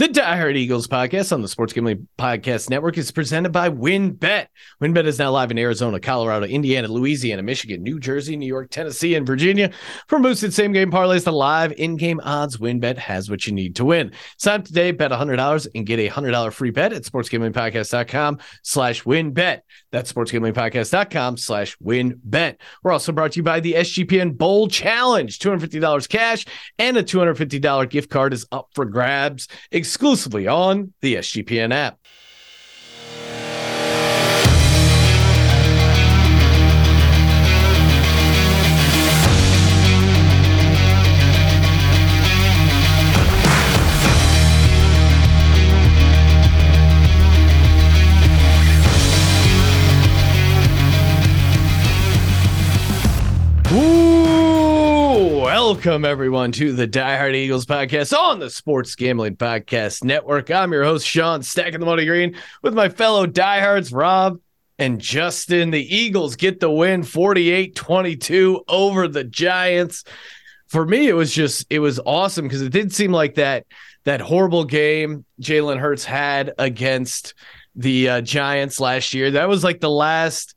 The Die Hard Eagles podcast on the Sports Gambling Podcast Network is presented by WynnBET. WynnBET is now live in Arizona, Colorado, Indiana, Louisiana, Michigan, New Jersey, New York, Tennessee, and Virginia. From boosted same game parlays to live in game odds, WynnBET has what you need to win. Sign up today, bet $100 and get a $100 free bet at sportsgamblingpodcast.com slash wynnbet. That's sportsgamblingpodcast.com slash wynnbet. We're also brought to you by the SGPN Bowl Challenge. $250 cash and a $250 gift card is up for grabs exclusively on the SGPN app. Welcome, everyone, to the Die Hard Eagles podcast on the Sports Gambling Podcast Network. I'm your host, Sean, stacking the money green with my fellow diehards, Rob and Justin. The Eagles get the win 48 22 over the Giants. For me, it was just, it was awesome because it did seem like that, that horrible game Jalen Hurts had against the uh, Giants last year. That was like the last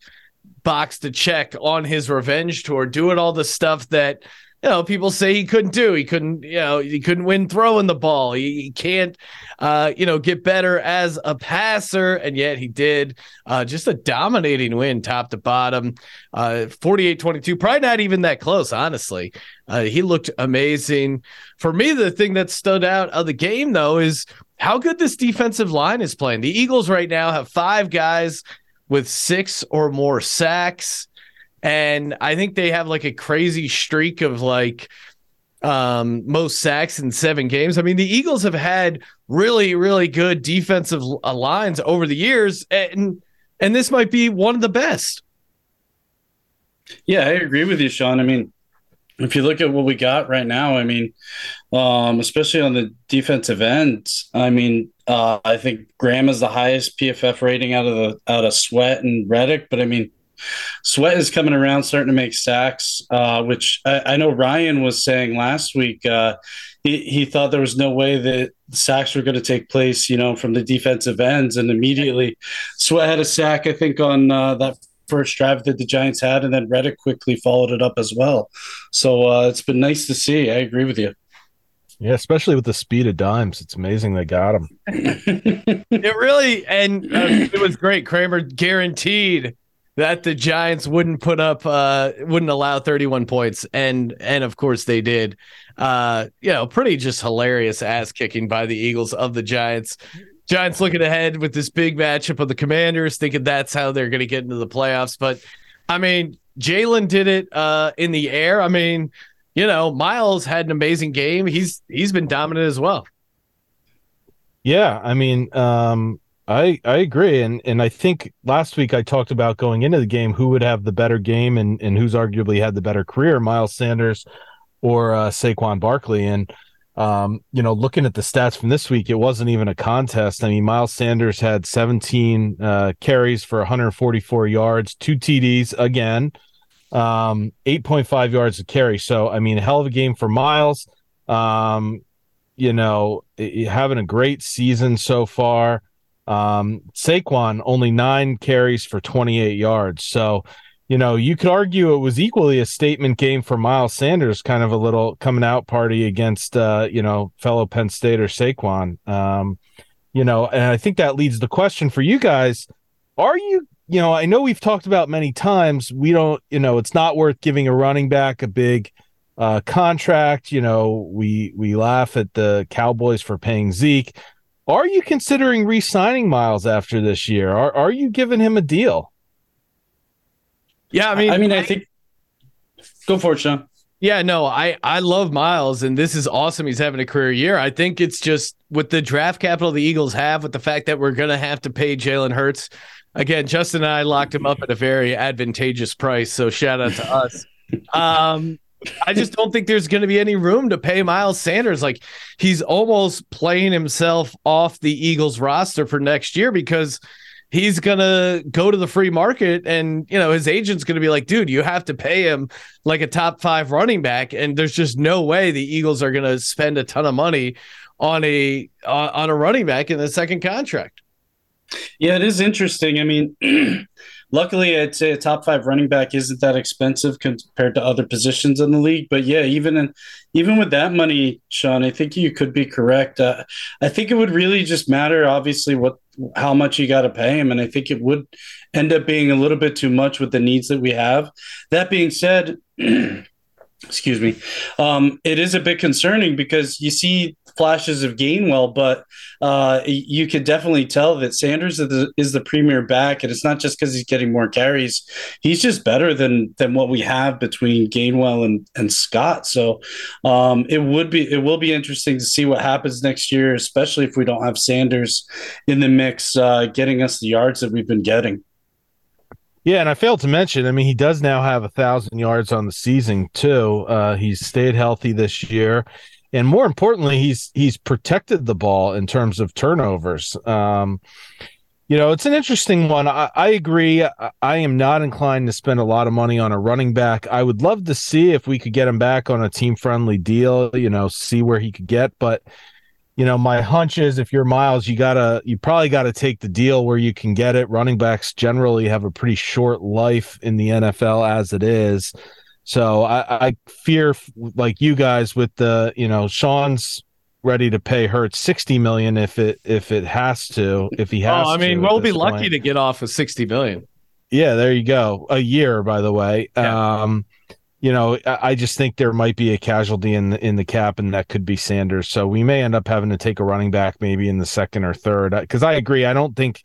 box to check on his revenge tour, doing all the stuff that you know, people say he couldn't do. He couldn't, you know, he couldn't win throwing the ball. He, he can't, uh, you know, get better as a passer, and yet he did. Uh, just a dominating win, top to bottom, uh, 48-22. Probably not even that close, honestly. Uh, he looked amazing. For me, the thing that stood out of the game, though, is how good this defensive line is playing. The Eagles right now have five guys with six or more sacks and I think they have like a crazy streak of like um, most sacks in seven games. I mean, the Eagles have had really, really good defensive uh, lines over the years, and and this might be one of the best. Yeah, I agree with you, Sean. I mean, if you look at what we got right now, I mean, um, especially on the defensive end, I mean, uh, I think Graham is the highest PFF rating out of the out of Sweat and Reddick, but I mean Sweat is coming around, starting to make sacks, uh, which I, I, know Ryan was saying last week. Uh, he, he thought there was no way that sacks were going to take place, you know, from the defensive ends. And immediately, Sweat had a sack, I think, on uh, that first drive that the Giants had, and then Reddick quickly followed it up as well. So uh, it's been nice to see. I agree with you. Yeah, especially with the speed of dimes, it's amazing they got him. it really and uh, it was great. Kramer guaranteed that the Giants wouldn't put up uh wouldn't allow 31 points and and of course they did. Uh you know, pretty just hilarious ass kicking by the Eagles of the Giants. Giants looking ahead with this big matchup of the Commanders thinking that's how they're going to get into the playoffs, but I mean, Jalen did it uh in the air. I mean, you know, Miles had an amazing game. He's he's been dominant as well. Yeah, I mean, um I I agree, and and I think last week I talked about going into the game who would have the better game and and who's arguably had the better career, Miles Sanders or uh, Saquon Barkley, and um, you know, looking at the stats from this week, it wasn't even a contest. I mean, Miles Sanders had 17 uh, carries for 144 yards, two TDs again, um, 8.5 yards a carry. So, I mean, a hell of a game for Miles. Um, you know, having a great season so far. Um, Saquon only nine carries for 28 yards. So, you know, you could argue it was equally a statement game for Miles Sanders, kind of a little coming out party against, uh, you know, fellow Penn State or Saquon. Um, you know, and I think that leads the question for you guys. Are you, you know, I know we've talked about many times, we don't, you know, it's not worth giving a running back a big uh, contract. You know, we we laugh at the Cowboys for paying Zeke. Are you considering re-signing Miles after this year? Are are you giving him a deal? Yeah, I mean, I mean, I think. Go for it, Sean. Yeah, no, I I love Miles, and this is awesome. He's having a career year. I think it's just with the draft capital the Eagles have, with the fact that we're gonna have to pay Jalen Hurts. Again, Justin and I locked him up at a very advantageous price. So shout out to us. Um, I just don't think there's going to be any room to pay Miles Sanders. Like he's almost playing himself off the Eagles roster for next year because he's going to go to the free market and, you know, his agent's going to be like, dude, you have to pay him like a top five running back. And there's just no way the Eagles are going to spend a ton of money on a uh, on a running back in the second contract. Yeah, it is interesting. I mean, luckily, I'd say a top five running back isn't that expensive compared to other positions in the league. But yeah, even in, even with that money, Sean, I think you could be correct. Uh, I think it would really just matter, obviously, what how much you got to pay him, and I think it would end up being a little bit too much with the needs that we have. That being said. excuse me, um, it is a bit concerning because you see flashes of Gainwell, but uh, you can definitely tell that Sanders is the, is the premier back, and it's not just because he's getting more carries; he's just better than than what we have between Gainwell and and Scott. So um, it would be it will be interesting to see what happens next year, especially if we don't have Sanders in the mix, uh, getting us the yards that we've been getting. Yeah, and I failed to mention. I mean, he does now have a thousand yards on the season too. Uh, he's stayed healthy this year, and more importantly, he's he's protected the ball in terms of turnovers. Um, you know, it's an interesting one. I, I agree. I, I, am not inclined to spend a lot of money on a running back. I would love to see if we could get him back on a team friendly deal. You know, see where he could get, but you know, my hunch is if you're Miles, you gotta, you probably got to take the deal where you can get it. Running backs generally have a pretty short life in the NFL as it is. So I, I fear, like you guys, with the, you know, Sean's ready to pay Hurts sixty million if it if it has to, if he has. Oh, I mean, we'll be point. lucky to get off of sixty million. Yeah, there you go. A year, by the way. Yeah. Um, you know, I just think there might be a casualty in the, in the cap, and that could be Sanders. So we may end up having to take a running back maybe in the second or third. Because I agree, I don't think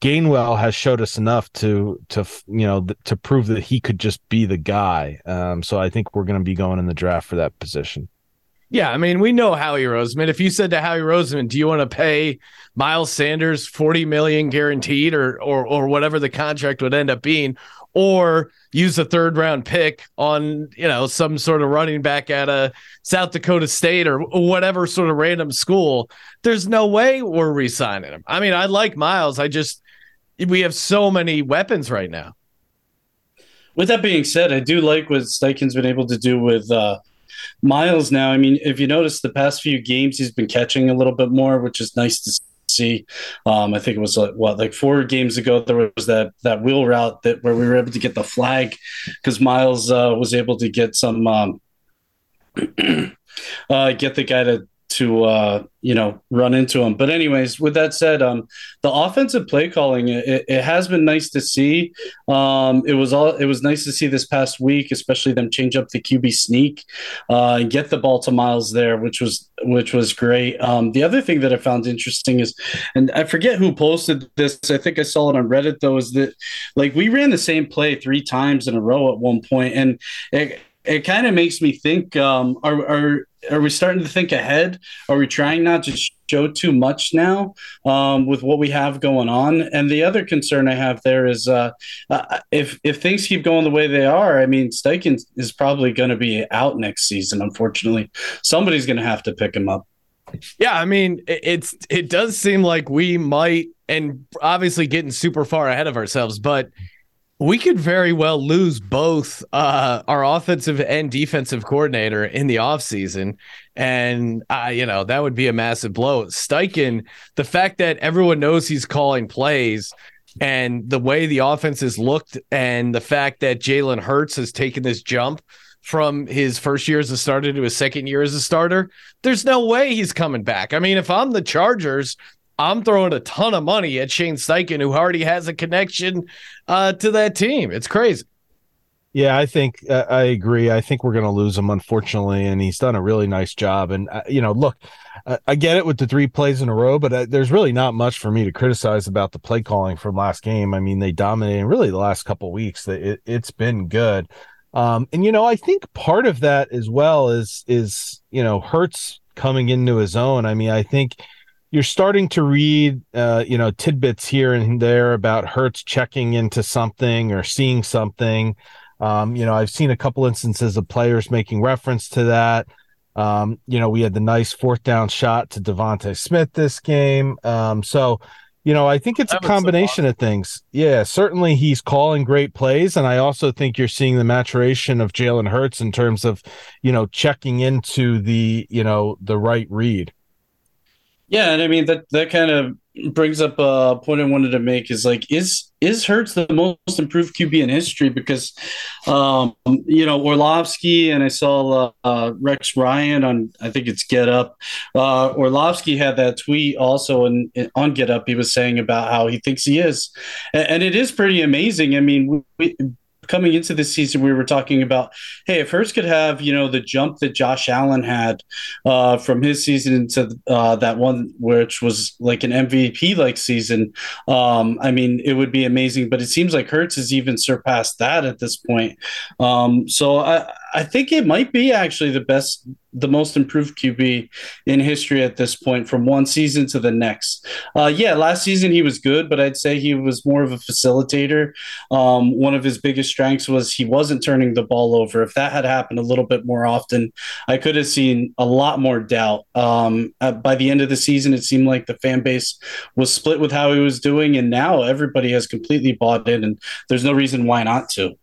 Gainwell has showed us enough to to you know to prove that he could just be the guy. Um, so I think we're going to be going in the draft for that position. Yeah, I mean, we know Howie Roseman. If you said to Howie Roseman, "Do you want to pay Miles Sanders forty million guaranteed, or or or whatever the contract would end up being, or use a third round pick on, you know, some sort of running back at a South Dakota State or whatever sort of random school, there's no way we're re-signing him. I mean, I like Miles. I just we have so many weapons right now. With that being said, I do like what Steichen's been able to do with uh, Miles now. I mean, if you notice the past few games, he's been catching a little bit more, which is nice to see. Um, I think it was like what like four games ago there was that that wheel route that where we were able to get the flag because Miles uh, was able to get some um, uh, get the guy to to uh, you know run into him. But anyways, with that said, um, the offensive play calling it, it has been nice to see. Um, it was all it was nice to see this past week, especially them change up the QB sneak uh, and get the ball to Miles there, which was which was great. Um, the other thing that I found interesting is, and I forget who posted this. I think I saw it on Reddit though. Is that like we ran the same play three times in a row at one point, and it, it kind of makes me think um, are, are are we starting to think ahead? Are we trying not to show too much now um, with what we have going on? And the other concern I have there is uh, uh, if if things keep going the way they are, I mean, Steichen is probably going to be out next season. Unfortunately, somebody's going to have to pick him up. Yeah, I mean, it's it does seem like we might, and obviously getting super far ahead of ourselves, but we could very well lose both uh, our offensive and defensive coordinator in the offseason. And, uh, you know, that would be a massive blow. Steichen, the fact that everyone knows he's calling plays and the way the offense has looked and the fact that Jalen Hurts has taken this jump from his first year as a starter to his second year as a starter, there's no way he's coming back. I mean, if I'm the Chargers, I'm throwing a ton of money at Shane Steichen, who already has a connection uh, to that team. It's crazy. Yeah, I think uh, I agree. I think we're going to lose him, unfortunately, and he's done a really nice job. And uh, you know, look, I get it with the three plays in a row, but uh, there's really not much for me to criticize about the play calling from last game. I mean, they dominated really the last couple weeks. It, it's been good. Um, and you know, I think part of that as well is is you know Hurts coming into his own. I mean, I think you're starting to read, uh, you know, tidbits here and there about Hurts checking into something or seeing something. Um, you know, I've seen a couple instances of players making reference to that. Um, you know, we had the nice fourth down shot to DeVonta Smith this game. Um, so, you know, I think it's that a combination of things. Yeah, certainly he's calling great plays, and I also think you're seeing the maturation of Jalen Hurts in terms of, you know, checking into the, you know, the right read. Yeah, and I mean that that kind of brings up a point I wanted to make is like is is Hurts the most improved QB in history? Because um you know Orlovsky and I saw uh, uh, Rex Ryan on I think it's Get Up. Uh Orlovsky had that tweet also and on Get Up. He was saying about how he thinks he is. And, and it is pretty amazing. I mean we, coming into this season, we were talking about, hey, if Hurts could have, you know, the jump that Josh Allen had uh, from his season into uh, that one, which was like an MVP like season, um, I mean, it would be amazing. But it seems like Hurts has even surpassed that at this point. Um, so I, I think it might be actually the best the most improved QB in history at this point from one season to the next. Uh, yeah, last season he was good, but I'd say he was more of a facilitator. Um, one of his biggest strengths was he wasn't turning the ball over. If that had happened a little bit more often, I could have seen a lot more doubt. Um, by the end of the season, it seemed like the fan base was split with how he was doing, and now everybody has completely bought in, and there's no reason why not to.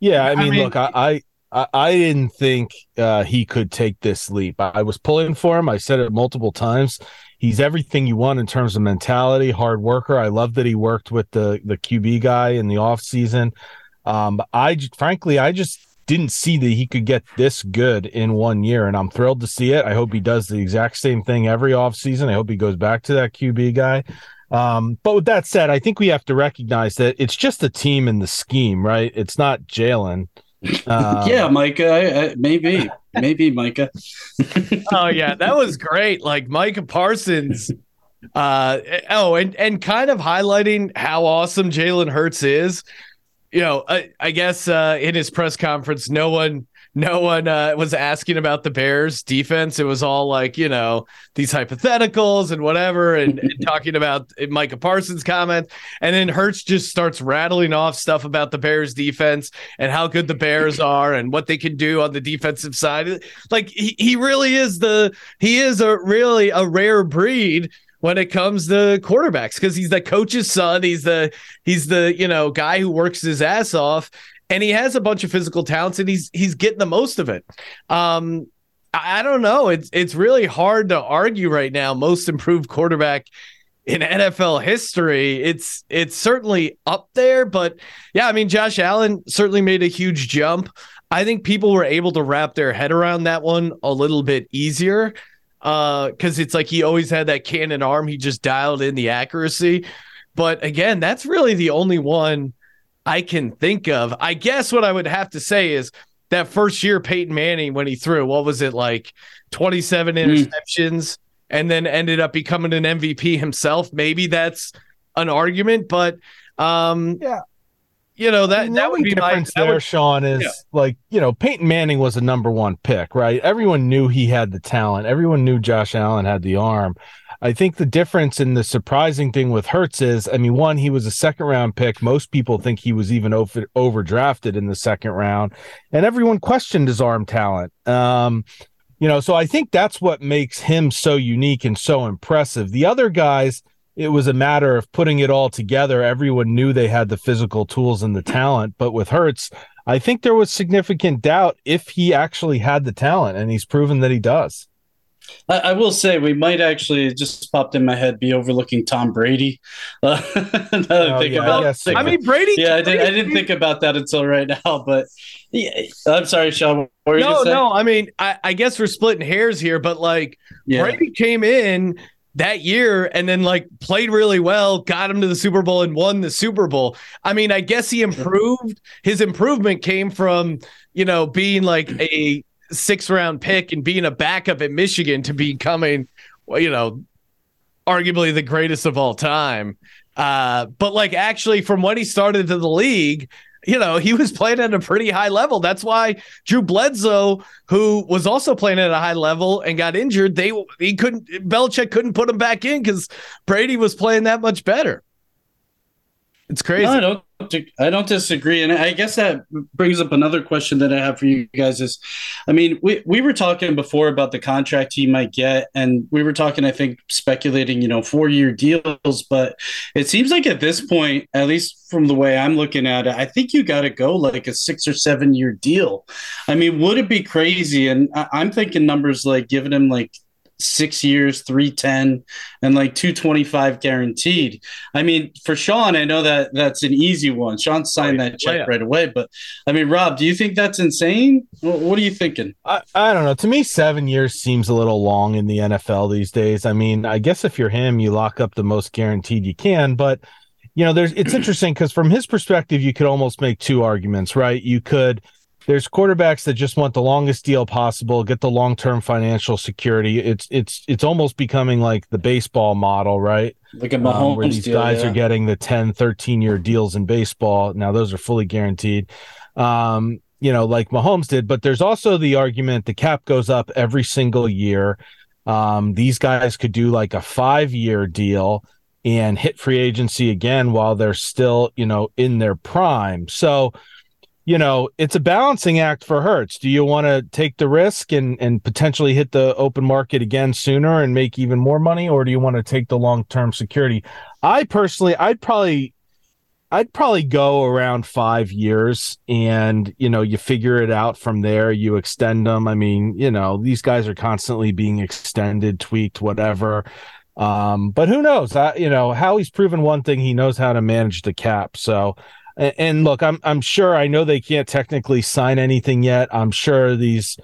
Yeah, I mean, I mean look, I, I I, I didn't think uh, he could take this leap. I, I was pulling for him. I said it multiple times. He's everything you want in terms of mentality, hard worker. I love that he worked with the the QB guy in the off season. Um, I frankly, I just didn't see that he could get this good in one year, and I'm thrilled to see it. I hope he does the exact same thing every offseason. I hope he goes back to that QB guy. Um, but with that said, I think we have to recognize that it's just the team and the scheme, right? It's not Jalen. Um, yeah, Micah, I, I, maybe, maybe Micah. oh yeah, that was great. Like Micah Parsons. Uh oh, and and kind of highlighting how awesome Jalen Hurts is. You know, I, I guess uh, in his press conference, no one no one uh, was asking about the Bears defense. It was all like, you know, these hypotheticals and whatever, and, and talking about Micah Parsons' comment. And then Hurts just starts rattling off stuff about the Bears defense and how good the Bears are and what they can do on the defensive side. Like he, he really is the he is a really a rare breed when it comes to quarterbacks because he's the coach's son. He's the he's the you know guy who works his ass off, and he has a bunch of physical talents and he's he's getting the most of it. Um, I, don't know. It's it's really hard to argue right now. Most improved quarterback in NFL history. It's it's certainly up there, but yeah, I mean Josh Allen certainly made a huge jump. I think people were able to wrap their head around that one a little bit easier because uh, it's like he always had that cannon arm. He just dialed in the accuracy. But again, that's really the only one I can think of. I guess what I would have to say is that first year Peyton Manning when he threw, what was it like 27 hmm. interceptions mm. and then ended up becoming an MVP himself. Maybe that's an argument, but um yeah. You know that the that would be difference my, there, would, Sean. Is yeah. like you know Peyton Manning was a number one pick, right? Everyone knew he had the talent. Everyone knew Josh Allen had the arm. I think the difference and the surprising thing with Hurts is, I mean, one, he was a second round pick. Most people think he was even over, overdrafted in the second round, and everyone questioned his arm talent. Um, you know, so I think that's what makes him so unique and so impressive. The other guys, it was a matter of putting it all together. Everyone knew they had the physical tools and the talent, but with Hurts, I think there was significant doubt if he actually had the talent, and he's proven that he does. I, I, will say we might actually just popped in my head be overlooking Tom Brady. Uh, oh, yeah, about, I, I, mean Brady. Yeah, I, did, I didn't think about that until right now, but yeah, I'm sorry, Sean. no, no. I mean, I, I, guess we're splitting hairs here, but like yeah. Brady came in that year and then like played really well, got him to the Super Bowl and won the Super Bowl. I mean, I guess he improved. His improvement came from you know being like a six round pick and being a backup at Michigan to becoming, you know, arguably the greatest of all time. Uh, but like actually, from when he started to the league, you know, he was playing at a pretty high level. That's why Drew Bledsoe, who was also playing at a high level and got injured, they he couldn't Belichick couldn't put him back in because Brady was playing that much better. It's crazy. No, I don't disagree, and I guess that brings up another question that I have for you guys. Is, I mean, we we were talking before about the contract he might get, and we were talking, I think, speculating, you know, four year deals. But it seems like at this point, at least from the way I'm looking at it, I think you got to go like a six or seven year deal. I mean, would it be crazy? And I, I'm thinking numbers like giving him like six years, 310, and like 225 guaranteed. I mean, for Sean, I know that that's an easy one. Sean signed oh, that check oh, right away. But I mean, Rob, do you think that's insane? What are you thinking? I, I don't know. To me, seven years seems a little long in the NFL these days. I mean, I guess if you're him, you lock up the most guaranteed you can, but you know, there's it's interesting because from his perspective, you could almost make two arguments, right? You could there's quarterbacks that just want the longest deal possible, get the long-term financial security. It's it's it's almost becoming like the baseball model, right? Like a Mahomes um, where these deal, guys yeah. are getting the 10, 13 year deals in baseball. Now those are fully guaranteed. Um, you know, like Mahomes did, but there's also the argument the cap goes up every single year. Um, these guys could do like a five year deal and hit free agency again while they're still, you know, in their prime. So, you know, it's a balancing act for Hurts. Do you want to take the risk and and potentially hit the open market again sooner and make even more money, or do you want to take the long term security? I personally, I'd probably, I'd probably go around five years, and you know, you figure it out from there. You extend them. I mean, you know, these guys are constantly being extended, tweaked, whatever. Um, but who knows? I, you know, Howie's proven one thing: he knows how to manage the cap. So and look, I'm I'm sure I know they can't technically sign anything yet. I'm sure these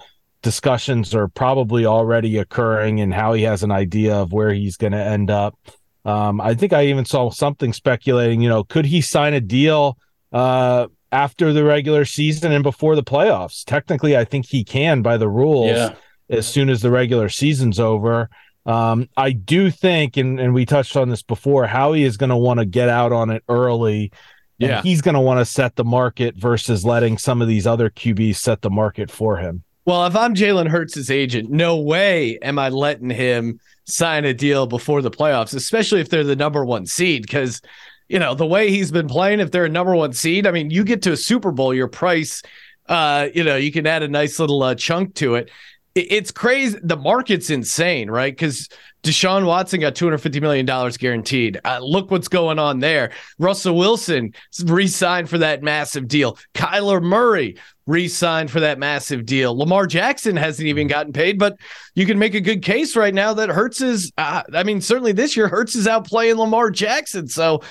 discussions are probably already occurring and Howie has an idea of where he's going to end up. Um, I think I even saw something speculating, you know, could he sign a deal uh, after the regular season and before the playoffs? Technically, I think he can by the rules Yeah. as soon as the regular season's over. Um, I do think, and, and we touched on this before, Howie is going to want to get out on it early. Yeah. he's going to want to set the market versus letting some of these other QBs set the market for him. Well, if I'm Jalen Hurts' agent, no way am I letting him sign a deal before the playoffs, especially if they're the number one seed. Because, you know, the way he's been playing, if they're a number one seed, I mean, you get to a Super Bowl, your price, uh, you know, you can add a nice little uh, chunk to it. It- It's crazy. The market's insane, right? Because Deshaun Watson got $250 million guaranteed. Uh, look what's going on there. Russell Wilson re signed for that massive deal. Kyler Murray re-signed for that massive deal. Lamar Jackson hasn't even gotten paid, but you can make a good case right now that Hurts is. Uh, I mean, certainly this year Hurts is out playing Lamar Jackson. So,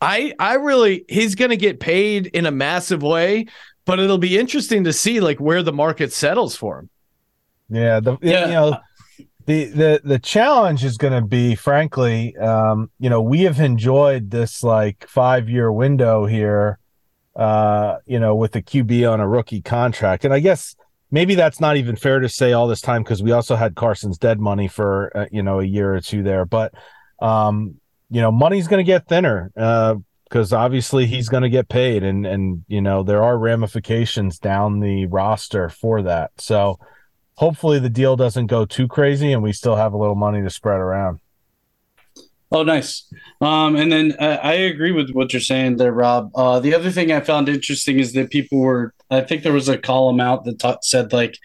I I really he's going to get paid in a massive way, but it'll be interesting to see like where the market settles for him. Yeah, the Yeah. you know the the the challenge is going to be, frankly, um, you know, we have enjoyed this like five year window here, uh, you know, with the QB on a rookie contract, and I guess maybe that's not even fair to say all this time because we also had Carson's dead money for uh, you know a year or two there, but um, you know, money's going to get thinner. Uh, because obviously he's going to get paid, and and you know there are ramifications down the roster for that. So, hopefully the deal doesn't go too crazy and we still have a little money to spread around. Oh, nice. Um, and then I, I agree with what you're saying there, Rob. Uh, the other thing I found interesting is that people were, I think there was a column out that ta- said, like,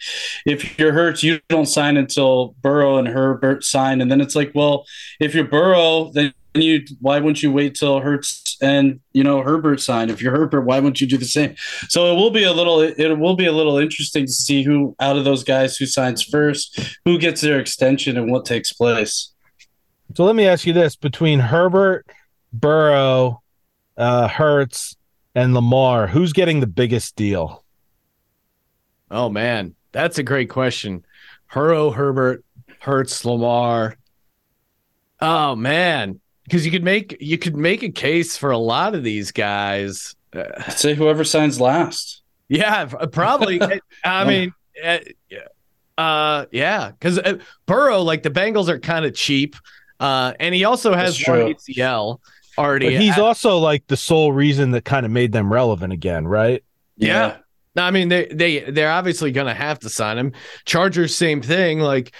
if you're Hurts, you don't sign until Burrow and Herbert sign. And then it's like, well, if you're Burrow, then you, why wouldn't you wait till Hurts and, you know, Herbert sign? If you're Herbert, why wouldn't you do the same? So it will be a little, it will be a little interesting to see who out of those guys who signs first, who gets their extension and what takes place. So let me ask you this: between Herbert, Burrow, uh, Hurts, and Lamar, who's getting the biggest deal? Oh man, that's a great question. Hurrow, Herbert, Hurts, Lamar. Oh man, because you could make you could make a case for a lot of these guys. Uh, I'd say whoever signs last. yeah, probably. I mean, uh, uh yeah, because uh, Burrow, like the Bengals, are kind of cheap, uh, and he also has one. ACL already. But he's Uh, also like the sole reason that kind of made them relevant again, right? Yeah. No, I mean they they they're obviously going to have to sign him. Chargers same thing. Like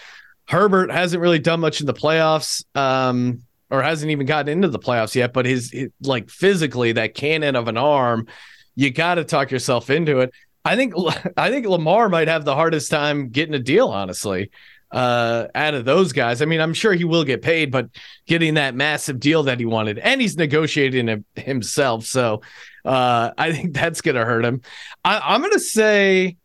Herbert hasn't really done much in the playoffs, um, or hasn't even gotten into the playoffs yet. But his, his like physically that cannon of an arm, you got to talk yourself into it. I think I think Lamar might have the hardest time getting a deal, honestly. Uh, out of those guys, I mean, I'm sure he will get paid, but getting that massive deal that he wanted, and he's negotiating it himself, so uh, I think that's gonna hurt him. I, I'm gonna say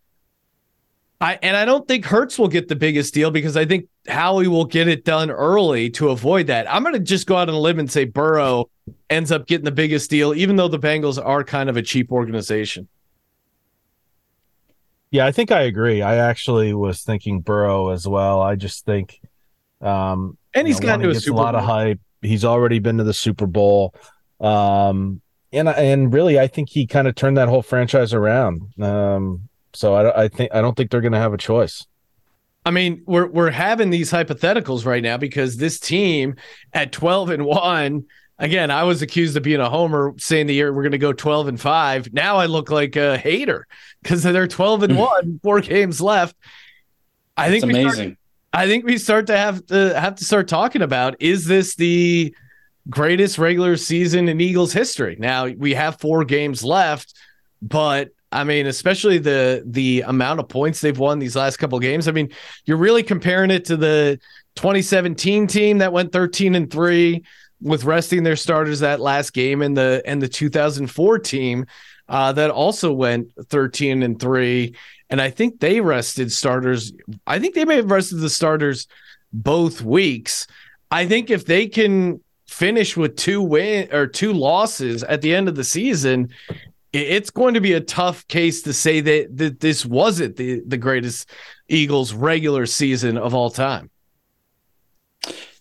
I and I don't think Hurts will get the biggest deal because I think Howie will get it done early to avoid that. I'm going to just go out on a limb and say Burrow ends up getting the biggest deal, even though the Bengals are kind of a cheap organization. Yeah, I think I agree. I actually was thinking Burrow as well. I just think, um, and he's got to a, a lot Bowl. of hype. He's already been to the Super Bowl, um, and and really, I think he kind of turned that whole franchise around. Um, so I, I think I don't think they're going to have a choice. I mean, we're we're having these hypotheticals right now because this team at 12 and 1, again, I was accused of being a homer saying the year we're going to go 12 and 5. Now I look like a hater cuz they're 12 and hmm. 1, four games left. I think amazing. Start, I think we start to have to have to start talking about is this the greatest regular season in Eagles history? Now, we have 4 games left, but I mean, especially the the amount of points they've won these last couple games. I mean, you're really comparing it to the 2017 team that went 13 and 3 with resting their starters that last game and the and the 2004 team uh, that also went 13 and 3 and I think they rested starters. I think they may have rested the starters both weeks. I think if they can finish with two win or two losses at the end of the season, it's going to be a tough case to say that, that this wasn't the, the greatest Eagles regular season of all time.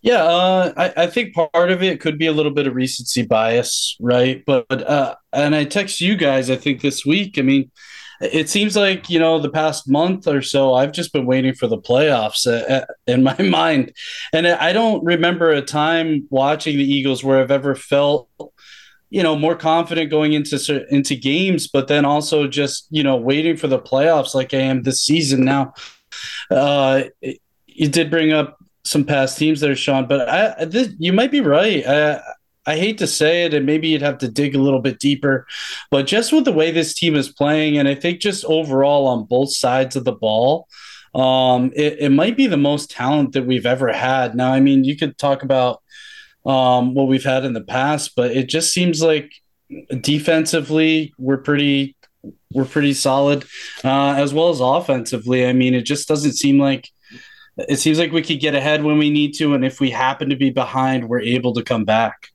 Yeah, uh, I, I, think part of it could be a little bit of recency bias, right? But uh, and I text you guys, I think this week. I mean, it seems like you know the past month or so, I've just been waiting for the playoffs uh, uh in my mind, and I don't remember a time watching the Eagles where I've ever felt you know more confident going into into games but then also just you know waiting for the playoffs like i am this season now uh you did bring up some past teams there sean but i this, you might be right i i hate to say it and maybe you'd have to dig a little bit deeper but just with the way this team is playing and i think just overall on both sides of the ball um it, it might be the most talent that we've ever had now i mean you could talk about um, what we've had in the past. But it just seems like defensively we're pretty we're pretty solid, uh, as well as offensively. I mean, it just doesn't seem like it seems like we could get ahead when we need to, and if we happen to be behind, we're able to come back.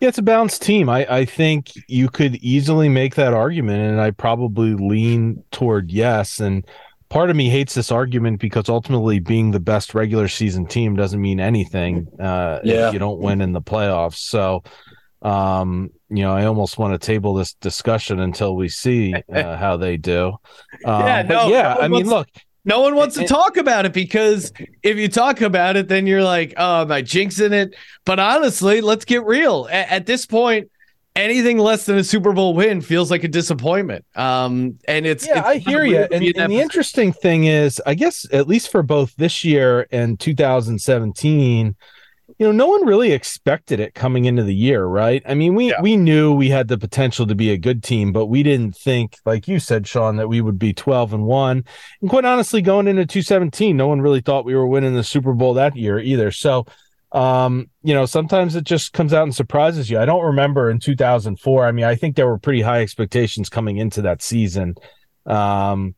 Yeah, it's a balanced team. I, I think you could easily make that argument, and I probably lean toward yes. And part of me hates this argument because ultimately being the best regular season team doesn't mean anything uh, yeah. if you don't win in the playoffs. So, um, you know, I almost want to table this discussion until we see uh, how they do. Um, yeah, no, yeah. I mean, look. No one wants to talk about it because if you talk about it, then you're like, "Oh, am I jinxing it?" But honestly, let's get real. at, at this point, anything less than a Super Bowl win feels like a disappointment. Um, and it's yeah, it's I hear you. And, and the interesting thing is, I guess at least for both this year and 2017, you know, no one really expected it coming into the year, right? I mean, we yeah. we knew we had the potential to be a good team, but we didn't think, like you said, Sean, that we would be 12 and one. And quite honestly, going into 2017, no one really thought we were winning the Super Bowl that year either. So um, you know, sometimes it just comes out and surprises you. I don't remember in 2004. I mean, I think there were pretty high expectations coming into that season. Um,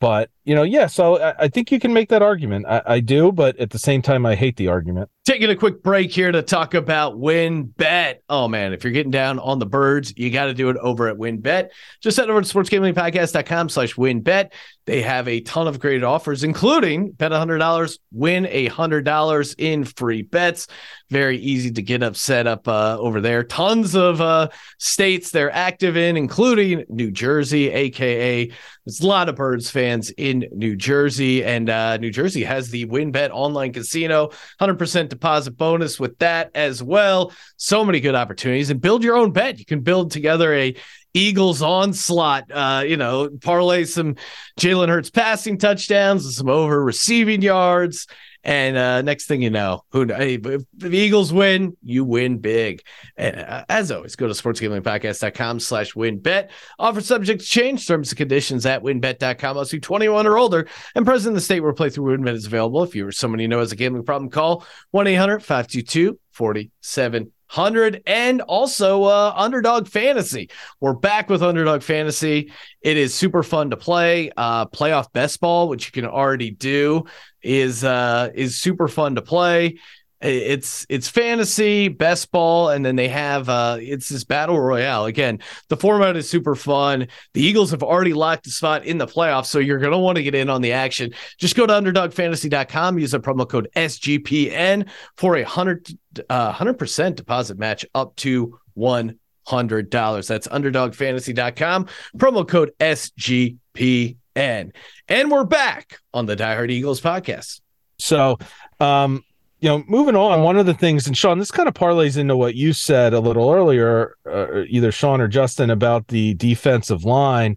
but you know, yeah. So I, I, think you can make that argument. I, I, do, but at the same time, I hate the argument. Taking a quick break here to talk about WynnBET. Oh man, if you're getting down on the birds, you got to do it over at WynnBET. Just head over to sportsgamblingpodcast.com slash WynnBET. They have a ton of great offers, including bet $100, win $100 in free bets. Very easy to get up set up uh, over there. Tons of uh, states they're active in, including New Jersey, aka there's a lot of Birds fans in New Jersey, and uh, New Jersey has the WynnBET online casino, 100% deposit bonus with that as well. So many good opportunities, and build your own bet. You can build together a Eagles onslaught. Uh, you know, parlay some Jalen Hurts passing touchdowns and some over receiving yards. And uh, next thing you know, who if the Eagles win, you win big. And uh, as always, go to sportsgamblingpodcast.com slash wynnbet. Offer subject change. Terms and conditions at wynnbet.com. Must be 21 or older and present in the state where playthrough wynnbet is available. If you or someone you know has a gambling problem, call 1 800 522 47 100 and also uh, underdog fantasy. We're back with underdog fantasy. It is super fun to play. Uh, playoff best ball which you can already do is uh, is super fun to play it's it's fantasy best ball and then they have uh it's this battle royale. Again the format is super fun. The eagles have already locked a spot in the playoffs so you're going to want to get in on the action. Just go to underdogfantasy.com use the promo code sgpn for a 100 uh, 100% deposit match up to $100 that's underdogfantasy.com promo code sgpn and we're back on the Die Hard eagles podcast. So um you know, moving on, one of the things, and Sean, this kind of parlays into what you said a little earlier, uh, either Sean or Justin, about the defensive line.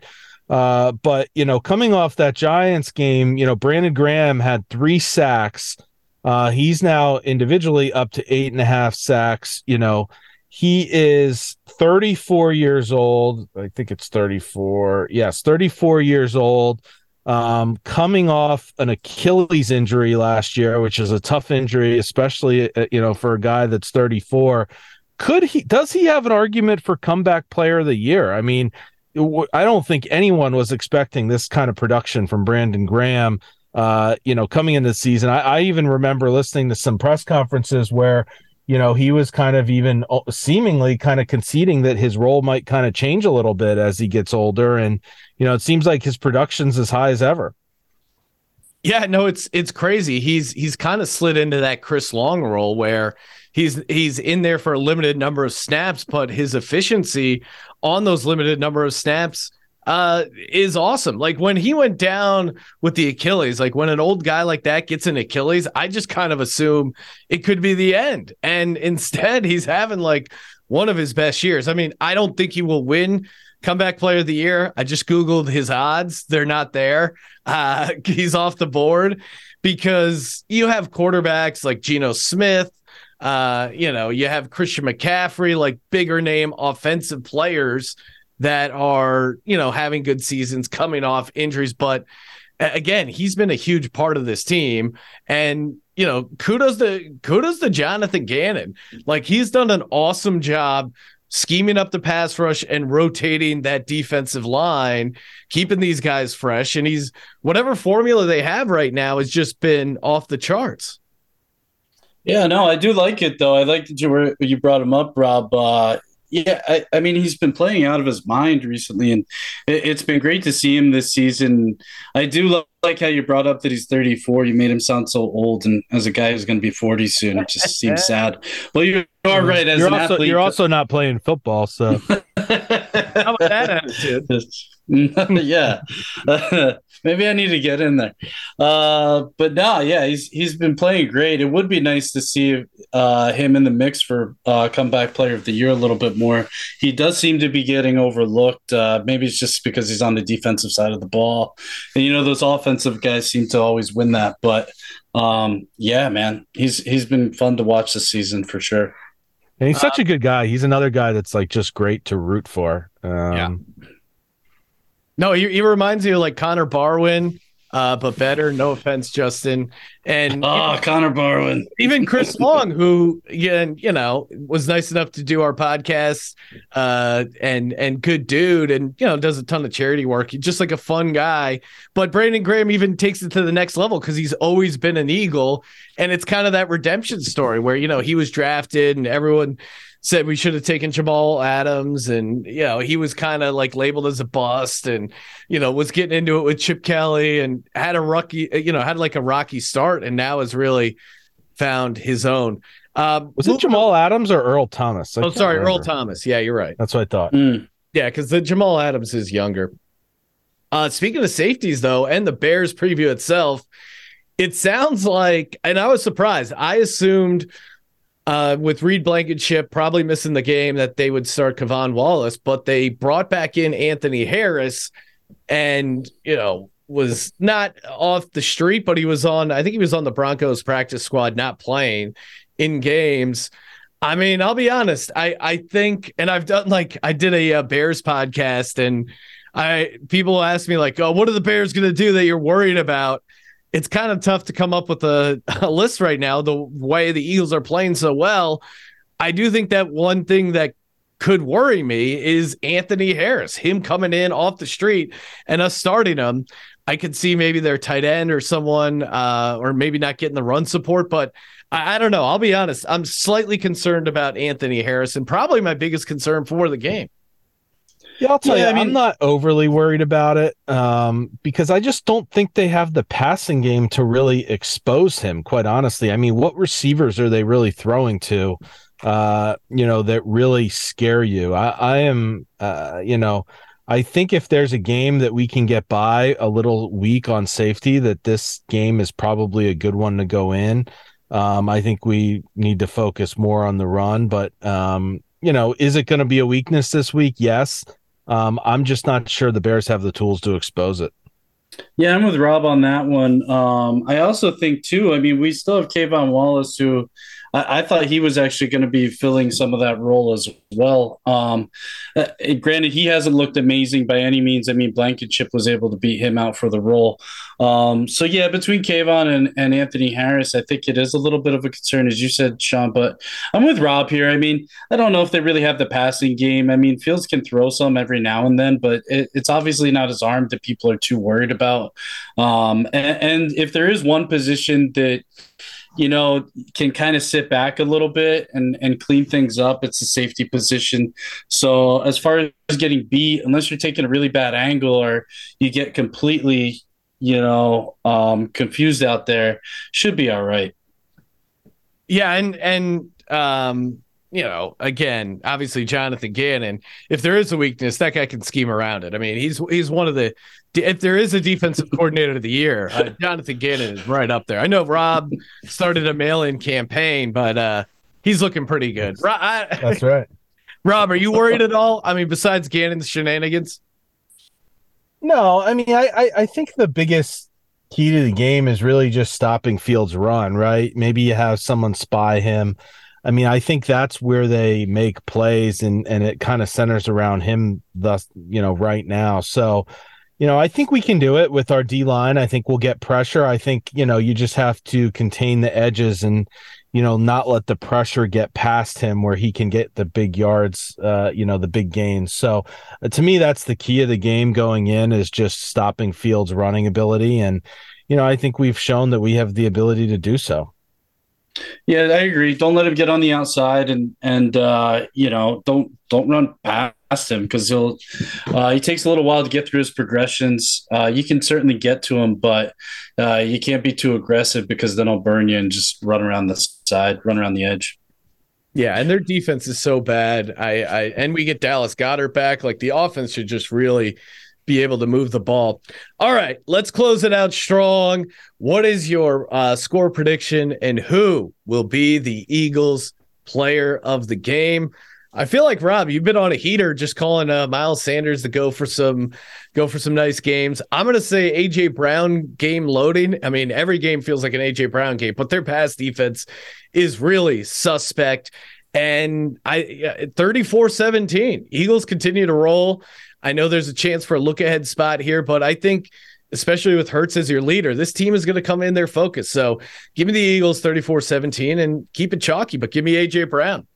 Uh, but, you know, coming off that Giants game, you know, Brandon Graham had three sacks. Uh, he's now individually up to eight and a half sacks. You know, he is 34 years old. I think it's 34. Yes, 34 years old um, coming off an Achilles injury last year, which is a tough injury, especially uh, you know for a guy that's 34. Could he? Does he have an argument for comeback player of the year? I mean, I don't think anyone was expecting this kind of production from Brandon Graham. Uh, you know, coming into the season, I, I even remember listening to some press conferences where you know, he was kind of even uh, seemingly kind of conceding that his role might kind of change a little bit as he gets older. And, you know, it seems like his production's as high as ever. Yeah, no, it's it's crazy. He's he's kind of slid into that Chris Long role where he's he's in there for a limited number of snaps, but his efficiency on those limited number of snaps uh is awesome. Like when he went down with the Achilles, like when an old guy like that gets an Achilles, I just kind of assume it could be the end. And instead, he's having like one of his best years. I mean, I don't think he will win comeback player of the year. I just googled his odds. They're not there. Uh he's off the board because you have quarterbacks like Geno Smith uh, you know, you have Christian McCaffrey, like bigger name offensive players that are, you know, having good seasons, coming off injuries. But again, he's been a huge part of this team. And, you know, kudos to kudos to Jonathan Gannon. Like he's done an awesome job scheming up the pass rush and rotating that defensive line, keeping these guys fresh. And he's whatever formula they have right now has just been off the charts. Yeah, no, I do like it though. I like that you were you brought him up, Rob. Uh, yeah, I, I, mean, he's been playing out of his mind recently, and it, has been great to see him this season. I do like how you brought up that he's 34. You made him sound so old, and as a guy who's going to be 40 soon, it just seems sad. Well, you are mm-hmm. right. As you're an also, athlete, you're also not playing football, so how about that attitude? yeah. Maybe I need to get in there. Uh, but no, yeah, he's he's been playing great. It would be nice to see uh, him in the mix for uh, comeback player of the year a little bit more. He does seem to be getting overlooked. Uh, maybe it's just because he's on the defensive side of the ball, and you know those offensive guys seem to always win that. But um, yeah, man, he's he's been fun to watch this season for sure. And he's such a good guy. He's another guy that's like just great to root for. Um, yeah. No, he, he reminds me of like Connor Barwin, uh, but better. No offense, Justin. And oh, Connor Barwin, even Chris Long, who again, you know, was nice enough to do our podcast, uh, and and good dude, and you know, does a ton of charity work. He's just like a fun guy. But Brandon Graham even takes it to the next level because he's always been an Eagle, and it's kind of that redemption story where you know he was drafted and everyone said we should have taken Jamal Adams, and you know he was kind of like labeled as a bust, and you know was getting into it with Chip Kelly, and had a rocky, you know, had like a rocky start, and now has really found his own. Um, was it Jamal Adams or Earl Thomas? I oh, sorry, remember. Earl Thomas. Yeah, you're right. That's what I thought. Mm. Yeah, because the Jamal Adams is younger. Uh, speaking of safeties, though, and the Bears preview itself, it sounds like, and I was surprised. I assumed uh, with Reed Blankenship probably missing the game that they would start K'Von Wallace, but they brought back in Anthony Harris and, you know, was not off the street, but he was on, I think he was on the Broncos practice squad, not playing in games. I mean, I'll be honest. I, I think, and I've done like, I did a, a uh, Bears podcast and I, people ask me like, oh, what are the Bears going to do that you're worried about? It's kind of tough to come up with a, a list right now. The way the Eagles are playing so well, I do think that one thing that could worry me is Anthony Harris, him coming in off the street and us starting him. I could see maybe their tight end or someone, uh, or maybe not getting the run support, but I, I, don't know. I'll be honest. I'm slightly concerned about Anthony Harris and probably my biggest concern for the game. Yeah, I'll tell yeah, you, I mean, I'm not overly worried about it um, because I just don't think they have the passing game to really expose him, quite honestly. I mean, what receivers are they really throwing to? uh, you know, that really scare you. I, I am, uh, you know, I think if there's a game that we can get by a little weak on safety, that this game is probably a good one to go in. Um, I think we need to focus more on the run, but um, you know, is it going to be a weakness this week? Yes. Um, I'm just not sure the Bears have the tools to expose it. Yeah, I'm with Rob on that one. Um, I also think too. I mean, we still have K'Von Wallace, who I, I thought he was actually going to be filling some of that role as well. Um, uh, granted, he hasn't looked amazing by any means. I mean, Blankenship was able to beat him out for the role. Um, so yeah, between K'Von and, and Anthony Harris, I think it is a little bit of a concern, as you said, Sean. But I'm with Rob here. I mean, I don't know if they really have the passing game. I mean, Fields can throw some every now and then, but it, it's obviously not his arm that people are too worried about. Um, and, and if there is one position that you know, can kind of sit back a little bit and and clean things up. It's a safety position. So as far as getting beat, unless you're taking a really bad angle or you get completely, you know, um, confused out there, should be all right. Yeah, and and um, you know, again, obviously Jonathan Gannon, if there is a weakness, that guy can scheme around it. I mean, he's he's one of the if there is a defensive coordinator of the year, uh, Jonathan Gannon is right up there. I know Rob started a mail-in campaign, but uh, he's looking pretty good. I, That's right. Rob, are you worried at all? I mean, besides Gannon's shenanigans? No, I mean, I, I, I think the biggest key to the game is really just stopping Fields' run, right? Maybe you have someone spy him. I mean, I think that's where they make plays and and it kind of centers around him thus, you know, right now. So you know, I think we can do it with our D line. I think we'll get pressure. I think, you know, you just have to contain the edges and, you know, not let the pressure get past him where he can get the big yards, uh, you know, the big gains. So uh, to me, that's the key of the game going in is just stopping Fields' running ability. And, you know, I think we've shown that we have the ability to do so. Yeah, I agree. Don't let him get on the outside, and and uh, you know, don't don't run past him because he'll uh, he takes a little while to get through his progressions. Uh, you can certainly get to him, but uh, you can't be too aggressive because then I'll burn you and just run around the side, run around the edge. Yeah, and their defense is so bad. I, I and we get Dallas Goedert back. Like the offense should just really be able to move the ball. All right, let's close it out strong. What is your uh, score prediction and who will be the Eagles player of the game? I feel like Rob, you've been on a heater just calling uh, Miles Sanders to go for some go for some nice games. I'm going to say AJ Brown game loading. I mean, every game feels like an AJ Brown game, but their pass defense is really suspect. And I 34-17. Eagles continue to roll. I know there's a chance for a look ahead spot here, but I think especially with Hurts as your leader, this team is going to come in their focus. So give me the Eagles 34 17 and keep it chalky, but give me AJ Brown.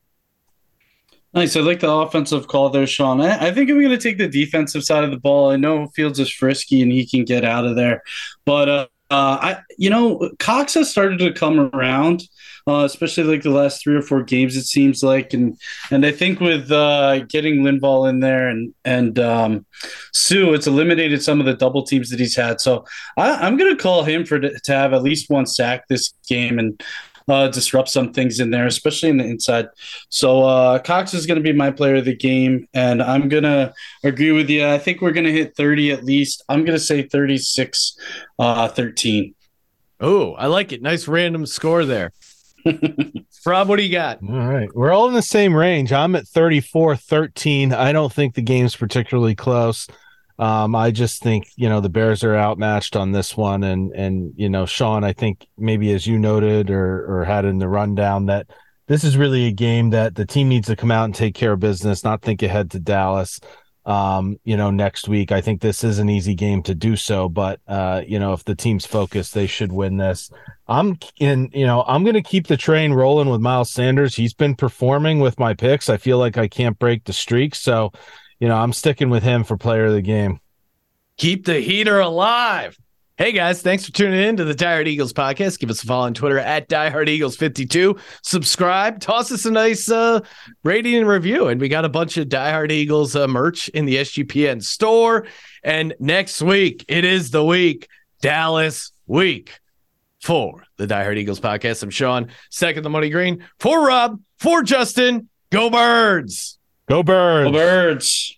Nice. I like the offensive call there, Sean. I, think I'm going to take the defensive side of the ball. I know Fields is frisky and he can get out of there, but uh, uh, I, you know, Cox has started to come around uh, especially like the last three or four games. It seems like, and and I think with uh, getting Linval in there and and um, Suh, it's eliminated some of the double teams that he's had. So I, am going to call him for to have at least one sack this game and. Uh, disrupt some things in there, especially in the inside. So uh, Cox is going to be my player of the game, and I'm going to agree with you. I think we're going to hit 30 at least. I'm going to say 36 uh, 13. Oh, I like it. Nice random score there. Rob, what do you got? All right. We're all in the same range. I'm at 34 13. I don't think the game's particularly close. Um, I just think, you know, the Bears are outmatched on this one. And, and, you know, Sean, I think maybe as you noted or, or had in the rundown that this is really a game that the team needs to come out and take care of business, not think ahead to Dallas. um, you know, next week. I think this is an easy game to do so, but uh, you know, if the team's focused, they should win this. I'm in, you know, I'm to keep the train rolling with Miles Sanders. He's been performing with my picks. I feel like I can't break the streak, so you know, I'm sticking with him for player of the game. Keep the heater alive. Hey guys, thanks for tuning in to the Hard Eagles podcast. Give us a follow on Twitter at DieHardEagles52. Subscribe, toss us a nice uh, rating and review. And we got a bunch of Diehard Eagles uh, merch in the SGPN store. And next week, it is the week, Dallas week for the Diehard Eagles podcast. I'm Sean, second the money green for Rob, for Justin. Go birds. Go birds. Go birds.